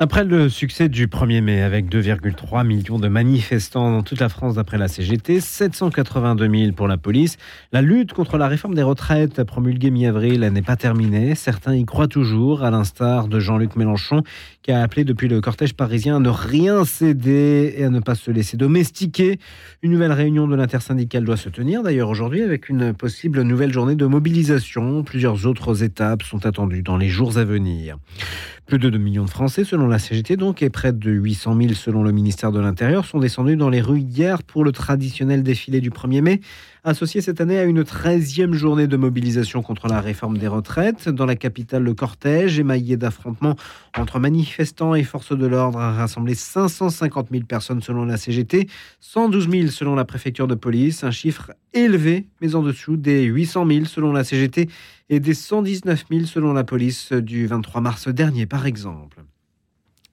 Après le succès du 1er mai, avec 2,3 millions de manifestants dans toute la France d'après la CGT, 782 000 pour la police, la lutte contre la réforme des retraites promulguée mi-avril n'est pas terminée. Certains y croient toujours, à l'instar de Jean-Luc Mélenchon, qui a appelé depuis le cortège parisien à ne rien céder et à ne pas se laisser domestiquer. Une nouvelle réunion de l'intersyndicale doit se tenir d'ailleurs aujourd'hui avec une possible nouvelle journée de mobilisation. Plusieurs autres étapes sont attendues dans les jours à venir. Plus de 2 millions de Français, selon la CGT donc, et près de 800 000 selon le ministère de l'Intérieur, sont descendus dans les rues hier pour le traditionnel défilé du 1er mai, associé cette année à une 13e journée de mobilisation contre la réforme des retraites. Dans la capitale, le cortège, émaillé d'affrontements entre manifestants et forces de l'ordre, a rassemblé 550 000 personnes selon la CGT, 112 000 selon la préfecture de police, un chiffre élevé, mais en dessous des 800 000 selon la CGT et des 119 000 selon la police du 23 mars dernier, exemple.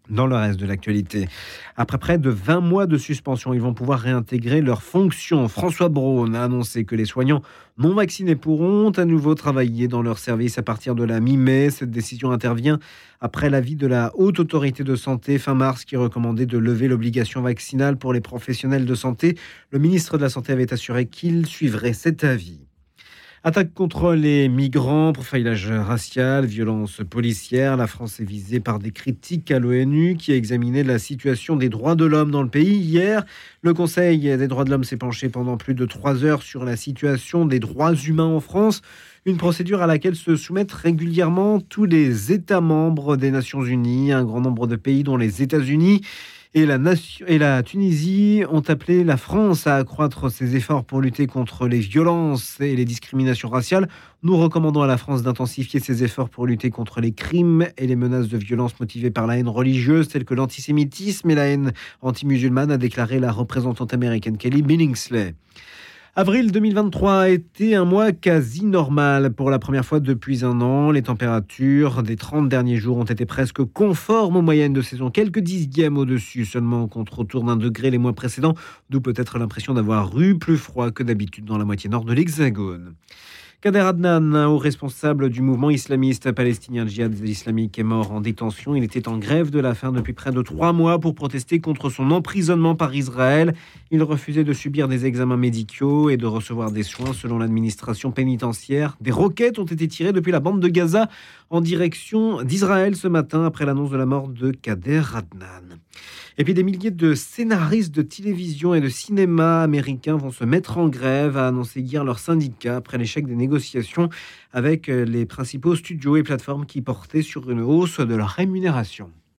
Dans le reste de l'actualité, après près de 20 mois de suspension, ils vont pouvoir réintégrer leurs fonctions. François Braun a annoncé que les soignants non vaccinés pourront à nouveau travailler dans leur service à partir de la mi-mai. Cette décision intervient après l'avis de la Haute Autorité de Santé fin mars qui recommandait de lever l'obligation vaccinale pour les professionnels de santé. Le ministre de la Santé avait assuré qu'il suivrait cet avis. Attaque contre les migrants, profilage racial, violence policière. La France est visée par des critiques à l'ONU qui a examiné la situation des droits de l'homme dans le pays. Hier, le Conseil des droits de l'homme s'est penché pendant plus de trois heures sur la situation des droits humains en France. Une procédure à laquelle se soumettent régulièrement tous les États membres des Nations Unies, un grand nombre de pays dont les États-Unis et la, Tunisie ont appelé la France à accroître ses efforts pour lutter contre les violences et les discriminations raciales. Nous recommandons à la France d'intensifier ses efforts pour lutter contre les crimes et les menaces de violence motivées par la haine religieuse, telles que l'antisémitisme et la haine anti-musulmane, a déclaré la représentante américaine Kelly Billingsley. Avril 2023 a été un mois quasi normal. Pour la première fois depuis un an, les températures des 30 derniers jours ont été presque conformes aux moyennes de saison, quelques dixièmes au-dessus seulement contre autour d'un degré les mois précédents, d'où peut-être l'impression d'avoir eu plus froid que d'habitude dans la moitié nord de l'Hexagone. Kader Adnan, haut responsable du mouvement islamiste palestinien djihad islamique, est mort en détention. Il était en grève de la faim depuis près de trois mois pour protester contre son emprisonnement par Israël. Il refusait de subir des examens médicaux et de recevoir des soins selon l'administration pénitentiaire. Des roquettes ont été tirées depuis la bande de Gaza en direction d'Israël ce matin après l'annonce de la mort de Kader Adnan. Et puis des milliers de scénaristes de télévision et de cinéma américains vont se mettre en grève, a annoncé hier leur syndicat après l'échec des avec les principaux studios et plateformes qui portaient sur une hausse de leur rémunération.